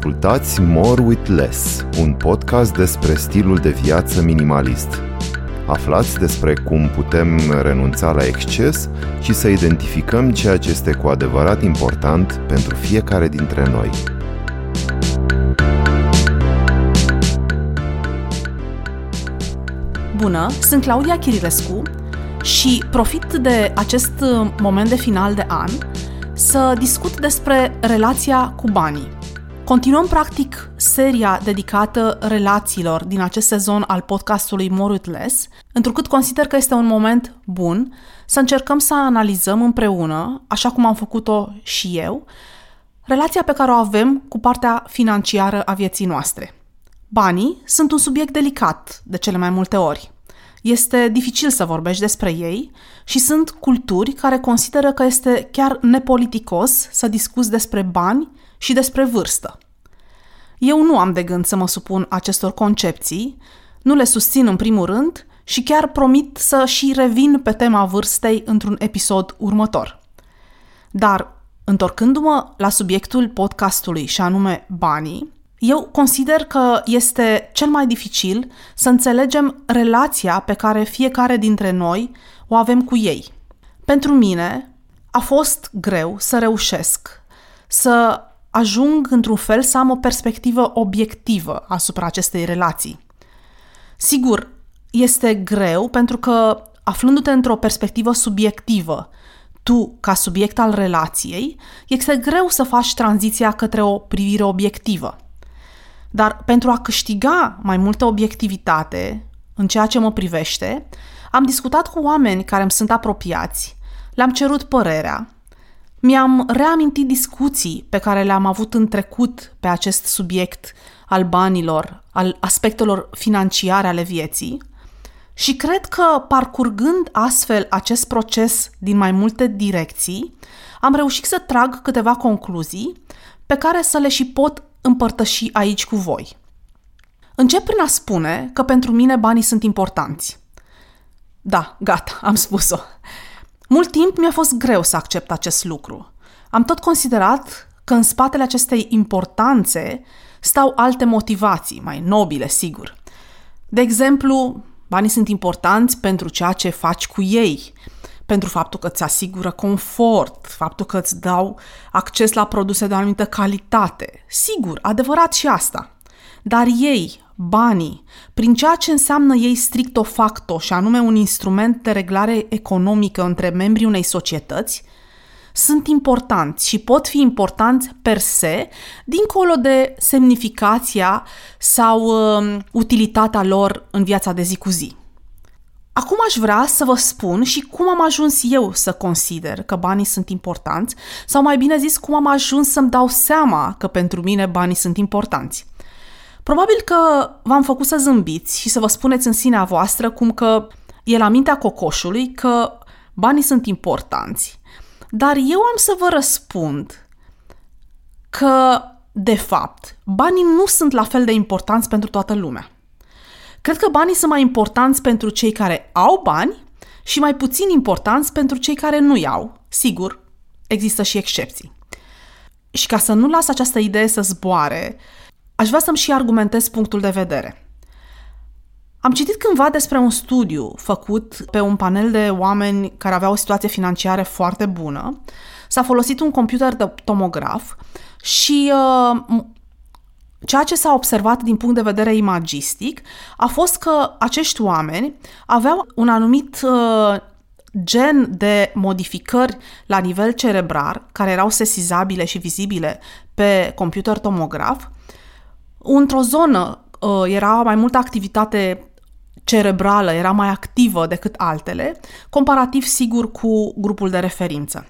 Ascultați More with Less, un podcast despre stilul de viață minimalist. Aflați despre cum putem renunța la exces și să identificăm ceea ce este cu adevărat important pentru fiecare dintre noi. Bună, sunt Claudia Chirilescu și profit de acest moment de final de an să discut despre relația cu banii. Continuăm practic seria dedicată relațiilor din acest sezon al podcastului More With Less, întrucât consider că este un moment bun să încercăm să analizăm împreună, așa cum am făcut-o și eu, relația pe care o avem cu partea financiară a vieții noastre. Banii sunt un subiect delicat de cele mai multe ori. Este dificil să vorbești despre ei și sunt culturi care consideră că este chiar nepoliticos să discuți despre bani și despre vârstă. Eu nu am de gând să mă supun acestor concepții, nu le susțin în primul rând și chiar promit să și revin pe tema vârstei într-un episod următor. Dar, întorcându-mă la subiectul podcastului și anume banii, eu consider că este cel mai dificil să înțelegem relația pe care fiecare dintre noi o avem cu ei. Pentru mine a fost greu să reușesc să ajung într-un fel să am o perspectivă obiectivă asupra acestei relații. Sigur, este greu pentru că aflându-te într-o perspectivă subiectivă, tu, ca subiect al relației, este greu să faci tranziția către o privire obiectivă. Dar pentru a câștiga mai multă obiectivitate în ceea ce mă privește, am discutat cu oameni care îmi sunt apropiați, le-am cerut părerea, mi-am reamintit discuții pe care le-am avut în trecut pe acest subiect al banilor, al aspectelor financiare ale vieții și cred că parcurgând astfel acest proces din mai multe direcții, am reușit să trag câteva concluzii pe care să le și pot împărtăși aici cu voi. Încep prin a spune că pentru mine banii sunt importanți. Da, gata, am spus-o. Mult timp mi-a fost greu să accept acest lucru. Am tot considerat că în spatele acestei importanțe stau alte motivații, mai nobile, sigur. De exemplu, banii sunt importanți pentru ceea ce faci cu ei, pentru faptul că îți asigură confort, faptul că îți dau acces la produse de o anumită calitate. Sigur, adevărat și asta. Dar ei, banii, prin ceea ce înseamnă ei stricto facto și anume un instrument de reglare economică între membrii unei societăți, sunt importanți și pot fi importanți per se, dincolo de semnificația sau uh, utilitatea lor în viața de zi cu zi. Acum aș vrea să vă spun și cum am ajuns eu să consider că banii sunt importanți, sau mai bine zis, cum am ajuns să-mi dau seama că pentru mine banii sunt importanți. Probabil că v-am făcut să zâmbiți și să vă spuneți în sinea voastră cum că e la mintea cocoșului că banii sunt importanți. Dar eu am să vă răspund că, de fapt, banii nu sunt la fel de importanți pentru toată lumea. Cred că banii sunt mai importanți pentru cei care au bani și mai puțin importanți pentru cei care nu iau. Sigur, există și excepții. Și ca să nu las această idee să zboare, aș vrea să-mi și argumentez punctul de vedere. Am citit cândva despre un studiu făcut pe un panel de oameni care aveau o situație financiară foarte bună. S-a folosit un computer de tomograf și uh, Ceea ce s-a observat din punct de vedere imagistic a fost că acești oameni aveau un anumit uh, gen de modificări la nivel cerebral, care erau sesizabile și vizibile pe computer tomograf. Într-o zonă uh, era mai multă activitate cerebrală, era mai activă decât altele, comparativ sigur cu grupul de referință.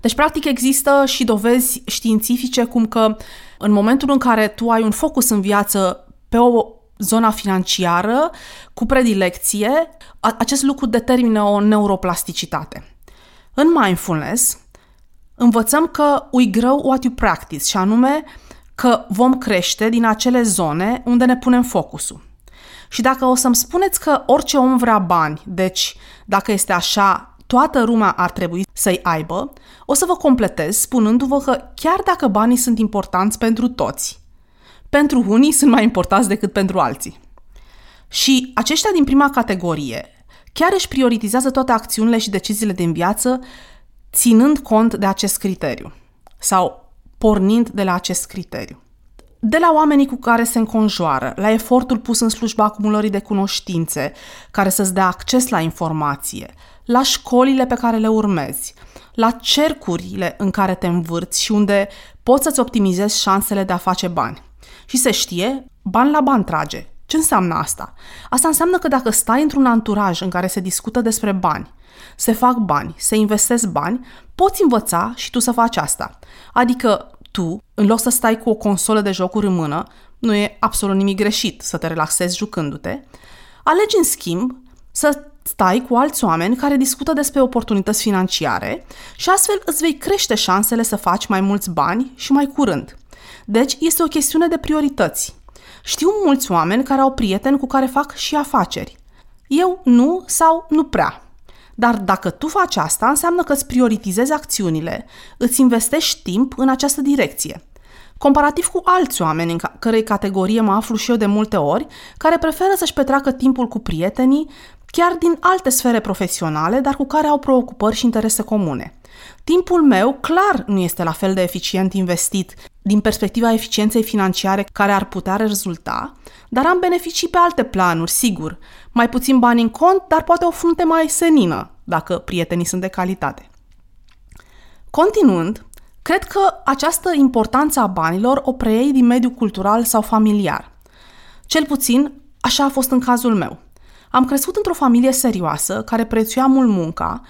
Deci, practic, există și dovezi științifice cum că în momentul în care tu ai un focus în viață pe o zona financiară cu predilecție, acest lucru determină o neuroplasticitate. În mindfulness, învățăm că we grow what you practice, și anume că vom crește din acele zone unde ne punem focusul. Și dacă o să-mi spuneți că orice om vrea bani, deci dacă este așa, toată lumea ar trebui să-i aibă, o să vă completez spunându-vă că chiar dacă banii sunt importanți pentru toți, pentru unii sunt mai importanți decât pentru alții. Și aceștia din prima categorie chiar își prioritizează toate acțiunile și deciziile din viață ținând cont de acest criteriu sau pornind de la acest criteriu. De la oamenii cu care se înconjoară, la efortul pus în slujba acumulării de cunoștințe, care să-ți dea acces la informație, la școlile pe care le urmezi, la cercurile în care te învârți și unde poți să-ți optimizezi șansele de a face bani. Și se știe, bani la bani trage. Ce înseamnă asta? Asta înseamnă că dacă stai într-un anturaj în care se discută despre bani, se fac bani, se investesc bani, poți învăța și tu să faci asta. Adică tu, în loc să stai cu o consolă de jocuri în mână, nu e absolut nimic greșit să te relaxezi jucându-te, alegi în schimb să stai cu alți oameni care discută despre oportunități financiare și astfel îți vei crește șansele să faci mai mulți bani și mai curând. Deci este o chestiune de priorități. Știu mulți oameni care au prieteni cu care fac și afaceri. Eu nu sau nu prea. Dar dacă tu faci asta, înseamnă că îți prioritizezi acțiunile, îți investești timp în această direcție. Comparativ cu alți oameni în cărei categorie mă aflu și eu de multe ori, care preferă să-și petreacă timpul cu prietenii, chiar din alte sfere profesionale, dar cu care au preocupări și interese comune. Timpul meu clar nu este la fel de eficient investit din perspectiva eficienței financiare care ar putea rezulta, dar am beneficii pe alte planuri, sigur. Mai puțin bani în cont, dar poate o frunte mai senină, dacă prietenii sunt de calitate. Continuând, cred că această importanță a banilor o preiei din mediul cultural sau familiar. Cel puțin, așa a fost în cazul meu. Am crescut într-o familie serioasă, care prețuia mult munca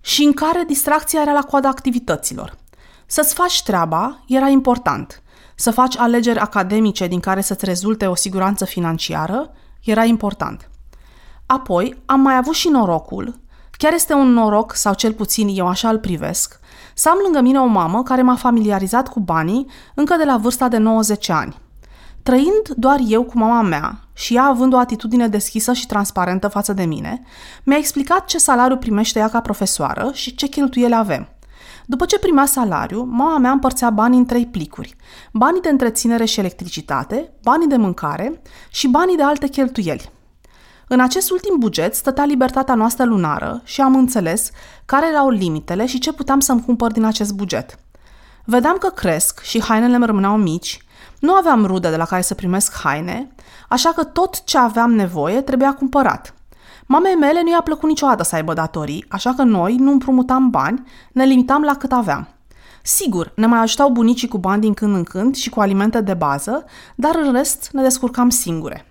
și în care distracția era la coada activităților. Să-ți faci treaba era important. Să faci alegeri academice din care să-ți rezulte o siguranță financiară era important. Apoi, am mai avut și norocul, chiar este un noroc, sau cel puțin eu așa îl privesc, să am lângă mine o mamă care m-a familiarizat cu banii încă de la vârsta de 90 ani. Trăind doar eu cu mama mea și ea având o atitudine deschisă și transparentă față de mine, mi-a explicat ce salariu primește ea ca profesoară și ce cheltuieli avem. După ce primea salariu, mama mea împărțea banii în trei plicuri. Banii de întreținere și electricitate, banii de mâncare și banii de alte cheltuieli. În acest ultim buget stătea libertatea noastră lunară și am înțeles care erau limitele și ce puteam să-mi cumpăr din acest buget. Vedeam că cresc și hainele îmi rămâneau mici, nu aveam rude de la care să primesc haine, așa că tot ce aveam nevoie trebuia cumpărat – Mamei mele nu i-a plăcut niciodată să aibă datorii, așa că noi nu împrumutam bani, ne limitam la cât aveam. Sigur, ne mai ajutau bunicii cu bani din când în când și cu alimente de bază, dar în rest ne descurcam singure.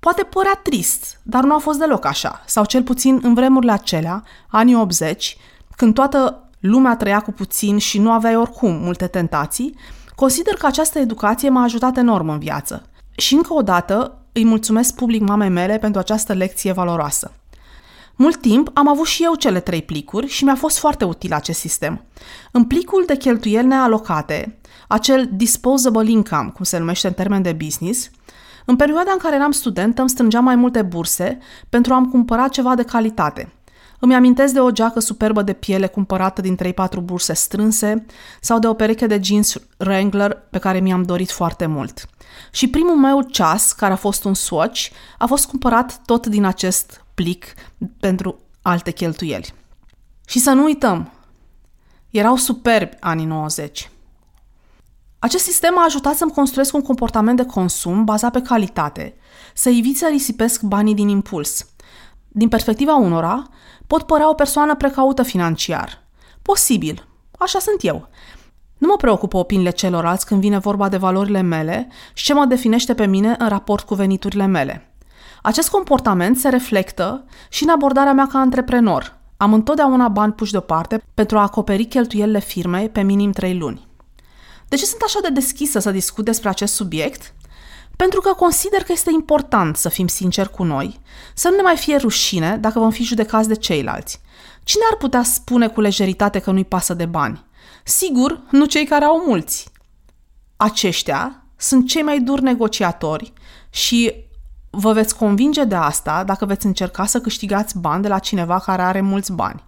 Poate părea trist, dar nu a fost deloc așa, sau cel puțin în vremurile acelea, anii 80, când toată lumea trăia cu puțin și nu aveai oricum multe tentații, consider că această educație m-a ajutat enorm în viață. Și încă o dată îi mulțumesc public mamei mele pentru această lecție valoroasă. Mult timp am avut și eu cele trei plicuri și mi-a fost foarte util acest sistem. În plicul de cheltuieli nealocate, acel disposable income, cum se numește în termen de business, în perioada în care eram studentă îmi strângeam mai multe burse pentru a-mi cumpăra ceva de calitate. Îmi amintesc de o geacă superbă de piele cumpărată din 3-4 burse strânse sau de o pereche de jeans Wrangler pe care mi-am dorit foarte mult. Și primul meu ceas, care a fost un Swatch, a fost cumpărat tot din acest plic pentru alte cheltuieli. Și să nu uităm, erau superbi anii 90. Acest sistem a ajutat să-mi construiesc un comportament de consum bazat pe calitate, să evit să risipesc banii din impuls. Din perspectiva unora, pot părea o persoană precaută financiar. Posibil, așa sunt eu, nu mă preocupă opiniile celorlalți când vine vorba de valorile mele și ce mă definește pe mine în raport cu veniturile mele. Acest comportament se reflectă și în abordarea mea ca antreprenor. Am întotdeauna bani puși deoparte pentru a acoperi cheltuielile firmei pe minim 3 luni. De ce sunt așa de deschisă să discut despre acest subiect? Pentru că consider că este important să fim sinceri cu noi, să nu ne mai fie rușine dacă vom fi judecați de ceilalți. Cine ar putea spune cu lejeritate că nu-i pasă de bani? Sigur, nu cei care au mulți. Aceștia sunt cei mai duri negociatori și vă veți convinge de asta dacă veți încerca să câștigați bani de la cineva care are mulți bani.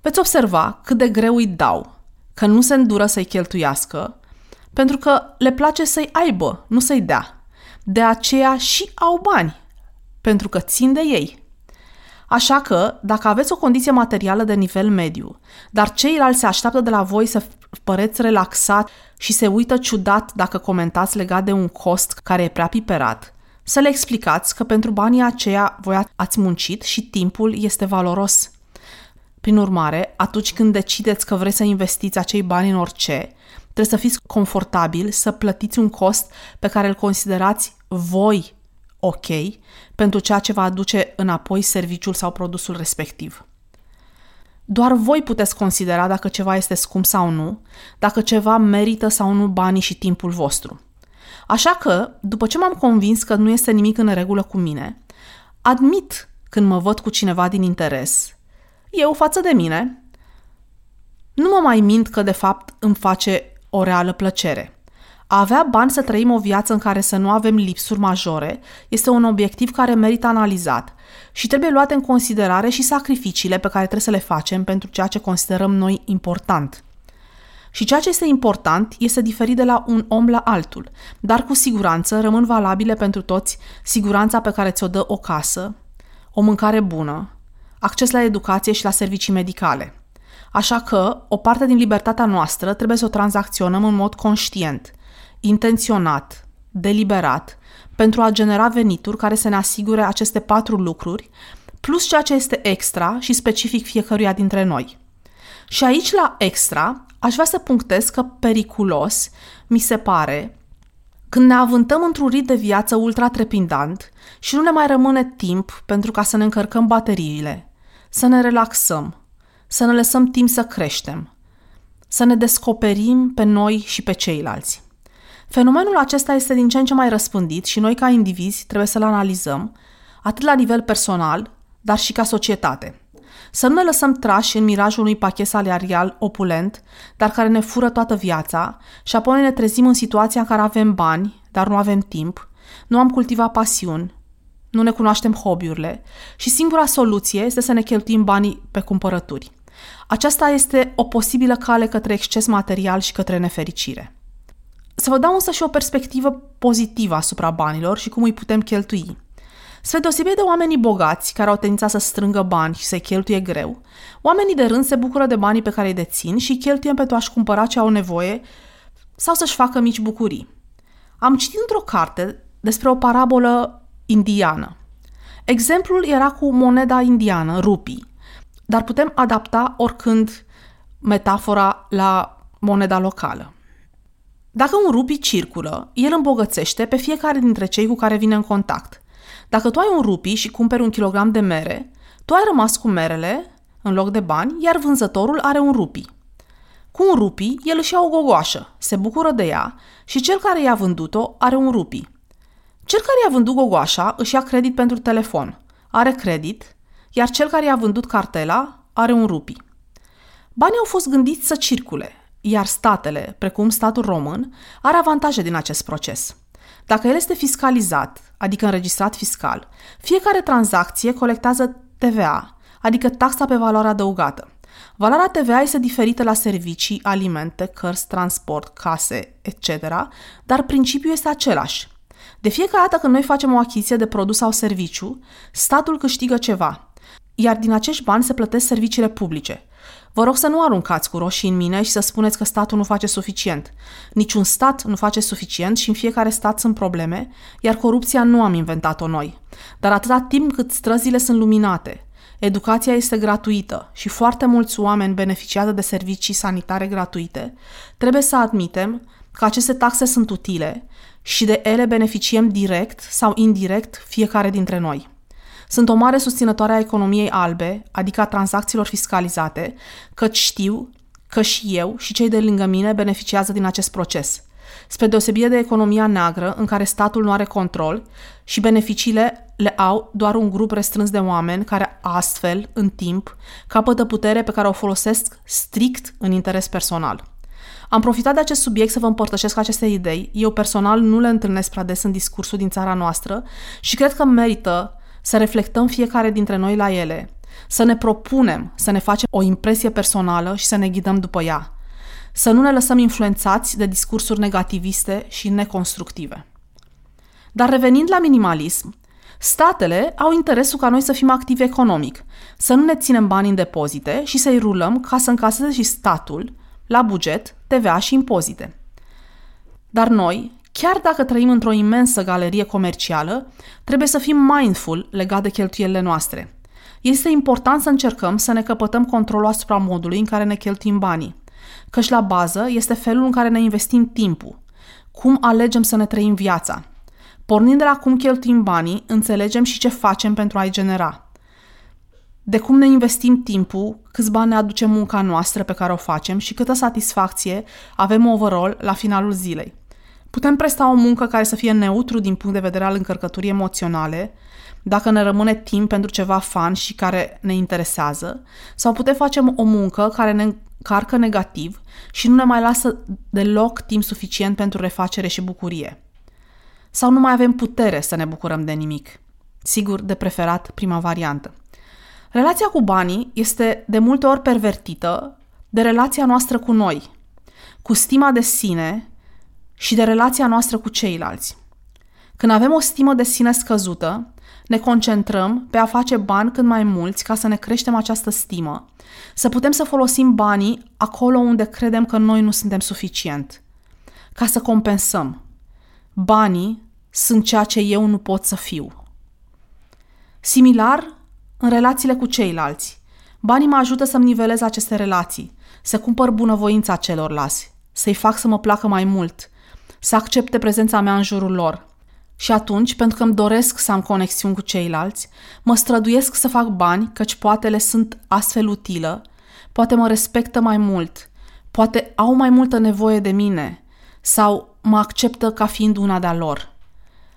veți observa cât de greu îi dau, că nu se îndură să-i cheltuiască, pentru că le place să-i aibă, nu să-i dea. De aceea și au bani, pentru că țin de ei. Așa că, dacă aveți o condiție materială de nivel mediu, dar ceilalți se așteaptă de la voi să păreți relaxat și se uită ciudat dacă comentați legat de un cost care e prea piperat, să le explicați că pentru banii aceia voi ați muncit și timpul este valoros. Prin urmare, atunci când decideți că vreți să investiți acei bani în orice, trebuie să fiți confortabil să plătiți un cost pe care îl considerați voi ok pentru ceea ce va aduce înapoi serviciul sau produsul respectiv. Doar voi puteți considera dacă ceva este scump sau nu, dacă ceva merită sau nu banii și timpul vostru. Așa că, după ce m-am convins că nu este nimic în regulă cu mine, admit când mă văd cu cineva din interes, eu față de mine, nu mă mai mint că de fapt îmi face o reală plăcere – a avea bani să trăim o viață în care să nu avem lipsuri majore este un obiectiv care merită analizat și trebuie luate în considerare și sacrificiile pe care trebuie să le facem pentru ceea ce considerăm noi important. Și ceea ce este important este diferit de la un om la altul, dar cu siguranță rămân valabile pentru toți siguranța pe care ți-o dă o casă, o mâncare bună, acces la educație și la servicii medicale. Așa că o parte din libertatea noastră trebuie să o tranzacționăm în mod conștient – intenționat, deliberat, pentru a genera venituri care să ne asigure aceste patru lucruri, plus ceea ce este extra și specific fiecăruia dintre noi. Și aici, la extra, aș vrea să punctez că periculos mi se pare când ne avântăm într-un rit de viață ultra trepindant și nu ne mai rămâne timp pentru ca să ne încărcăm bateriile, să ne relaxăm, să ne lăsăm timp să creștem, să ne descoperim pe noi și pe ceilalți. Fenomenul acesta este din ce în ce mai răspândit și noi ca indivizi trebuie să-l analizăm, atât la nivel personal, dar și ca societate. Să nu ne lăsăm trași în mirajul unui pachet salarial opulent, dar care ne fură toată viața și apoi ne trezim în situația în care avem bani, dar nu avem timp, nu am cultivat pasiuni, nu ne cunoaștem hobby-urile și singura soluție este să ne cheltuim banii pe cumpărături. Aceasta este o posibilă cale către exces material și către nefericire. Să vă dau însă și o perspectivă pozitivă asupra banilor și cum îi putem cheltui. Spre deosebire de oamenii bogați, care au tendința să strângă bani și să-i cheltuie greu, oamenii de rând se bucură de banii pe care îi dețin și îi cheltuie pentru a-și cumpăra ce au nevoie sau să-și facă mici bucurii. Am citit într-o carte despre o parabolă indiană. Exemplul era cu moneda indiană, rupii, dar putem adapta oricând metafora la moneda locală. Dacă un rupi circulă, el îmbogățește pe fiecare dintre cei cu care vine în contact. Dacă tu ai un rupi și cumperi un kilogram de mere, tu ai rămas cu merele în loc de bani, iar vânzătorul are un rupi. Cu un rupi, el își ia o gogoașă, se bucură de ea și cel care i-a vândut-o are un rupi. Cel care i-a vândut gogoașa își ia credit pentru telefon, are credit, iar cel care i-a vândut cartela are un rupi. Banii au fost gândiți să circule, iar statele, precum statul român, are avantaje din acest proces. Dacă el este fiscalizat, adică înregistrat fiscal, fiecare tranzacție colectează TVA, adică taxa pe valoare adăugată. Valoarea TVA este diferită la servicii, alimente, cărți, transport, case, etc., dar principiul este același. De fiecare dată când noi facem o achiziție de produs sau serviciu, statul câștigă ceva, iar din acești bani se plătesc serviciile publice, Vă rog să nu aruncați cu roșii în mine și să spuneți că statul nu face suficient. Niciun stat nu face suficient și în fiecare stat sunt probleme, iar corupția nu am inventat-o noi. Dar atâta timp cât străzile sunt luminate, educația este gratuită și foarte mulți oameni beneficiază de servicii sanitare gratuite, trebuie să admitem că aceste taxe sunt utile și de ele beneficiem direct sau indirect fiecare dintre noi. Sunt o mare susținătoare a economiei albe, adică a tranzacțiilor fiscalizate, căci știu că și eu și cei de lângă mine beneficiază din acest proces. Spre deosebire de economia neagră, în care statul nu are control și beneficiile le au doar un grup restrâns de oameni care astfel, în timp, capătă putere pe care o folosesc strict în interes personal. Am profitat de acest subiect să vă împărtășesc aceste idei. Eu personal nu le întâlnesc prea des în discursul din țara noastră și cred că merită să reflectăm fiecare dintre noi la ele să ne propunem să ne facem o impresie personală și să ne ghidăm după ea, să nu ne lăsăm influențați de discursuri negativiste și neconstructive. Dar revenind la minimalism, statele au interesul ca noi să fim activi economic, să nu ne ținem bani în depozite și să-i rulăm ca să încaseze și statul, la buget, TVA și impozite. Dar noi, chiar dacă trăim într-o imensă galerie comercială, trebuie să fim mindful legat de cheltuielile noastre. Este important să încercăm să ne căpătăm controlul asupra modului în care ne cheltuim banii, căci la bază este felul în care ne investim timpul, cum alegem să ne trăim viața. Pornind de la cum cheltuim banii, înțelegem și ce facem pentru a-i genera. De cum ne investim timpul, câți bani ne aduce munca noastră pe care o facem și câtă satisfacție avem overall la finalul zilei. Putem presta o muncă care să fie neutru din punct de vedere al încărcăturii emoționale, dacă ne rămâne timp pentru ceva fan și care ne interesează, sau putem face o muncă care ne încarcă negativ și nu ne mai lasă deloc timp suficient pentru refacere și bucurie. Sau nu mai avem putere să ne bucurăm de nimic. Sigur, de preferat prima variantă. Relația cu banii este de multe ori pervertită de relația noastră cu noi, cu stima de sine și de relația noastră cu ceilalți. Când avem o stimă de sine scăzută, ne concentrăm pe a face bani cât mai mulți ca să ne creștem această stimă, să putem să folosim banii acolo unde credem că noi nu suntem suficient, ca să compensăm. Banii sunt ceea ce eu nu pot să fiu. Similar, în relațiile cu ceilalți. Banii mă ajută să-mi nivelez aceste relații, să cumpăr bunăvoința celorlalți, să-i fac să mă placă mai mult, să accepte prezența mea în jurul lor. Și atunci, pentru că îmi doresc să am conexiuni cu ceilalți, mă străduiesc să fac bani, căci poate le sunt astfel utilă, poate mă respectă mai mult, poate au mai multă nevoie de mine sau mă acceptă ca fiind una de-a lor.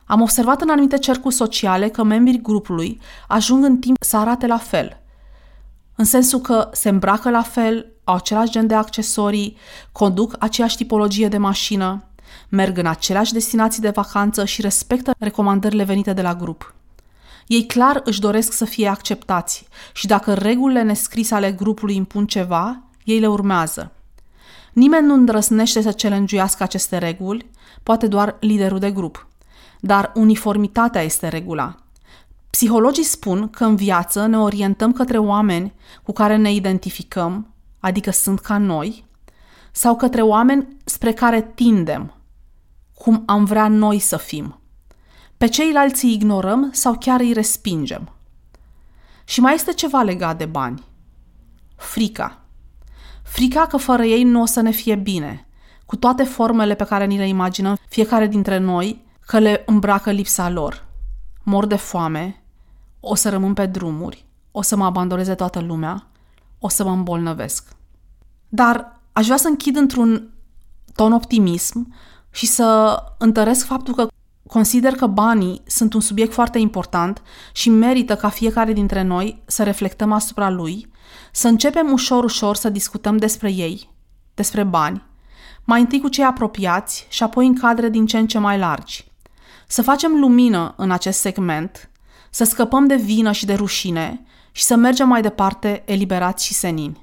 Am observat în anumite cercuri sociale că membrii grupului ajung în timp să arate la fel. În sensul că se îmbracă la fel, au același gen de accesorii, conduc aceeași tipologie de mașină, merg în aceleași destinații de vacanță și respectă recomandările venite de la grup. Ei clar își doresc să fie acceptați și dacă regulile nescrise ale grupului impun ceva, ei le urmează. Nimeni nu îndrăsnește să challenge aceste reguli, poate doar liderul de grup dar uniformitatea este regula. Psihologii spun că în viață ne orientăm către oameni cu care ne identificăm, adică sunt ca noi, sau către oameni spre care tindem, cum am vrea noi să fim. Pe ceilalți îi ignorăm sau chiar îi respingem. Și mai este ceva legat de bani. Frica. Frica că fără ei nu o să ne fie bine, cu toate formele pe care ni le imaginăm fiecare dintre noi că le îmbracă lipsa lor. Mor de foame, o să rămân pe drumuri, o să mă abandoneze toată lumea, o să mă îmbolnăvesc. Dar aș vrea să închid într-un ton optimism și să întăresc faptul că consider că banii sunt un subiect foarte important și merită ca fiecare dintre noi să reflectăm asupra lui, să începem ușor, ușor să discutăm despre ei, despre bani, mai întâi cu cei apropiați și apoi în cadre din ce în ce mai largi să facem lumină în acest segment, să scăpăm de vină și de rușine și să mergem mai departe eliberați și senini.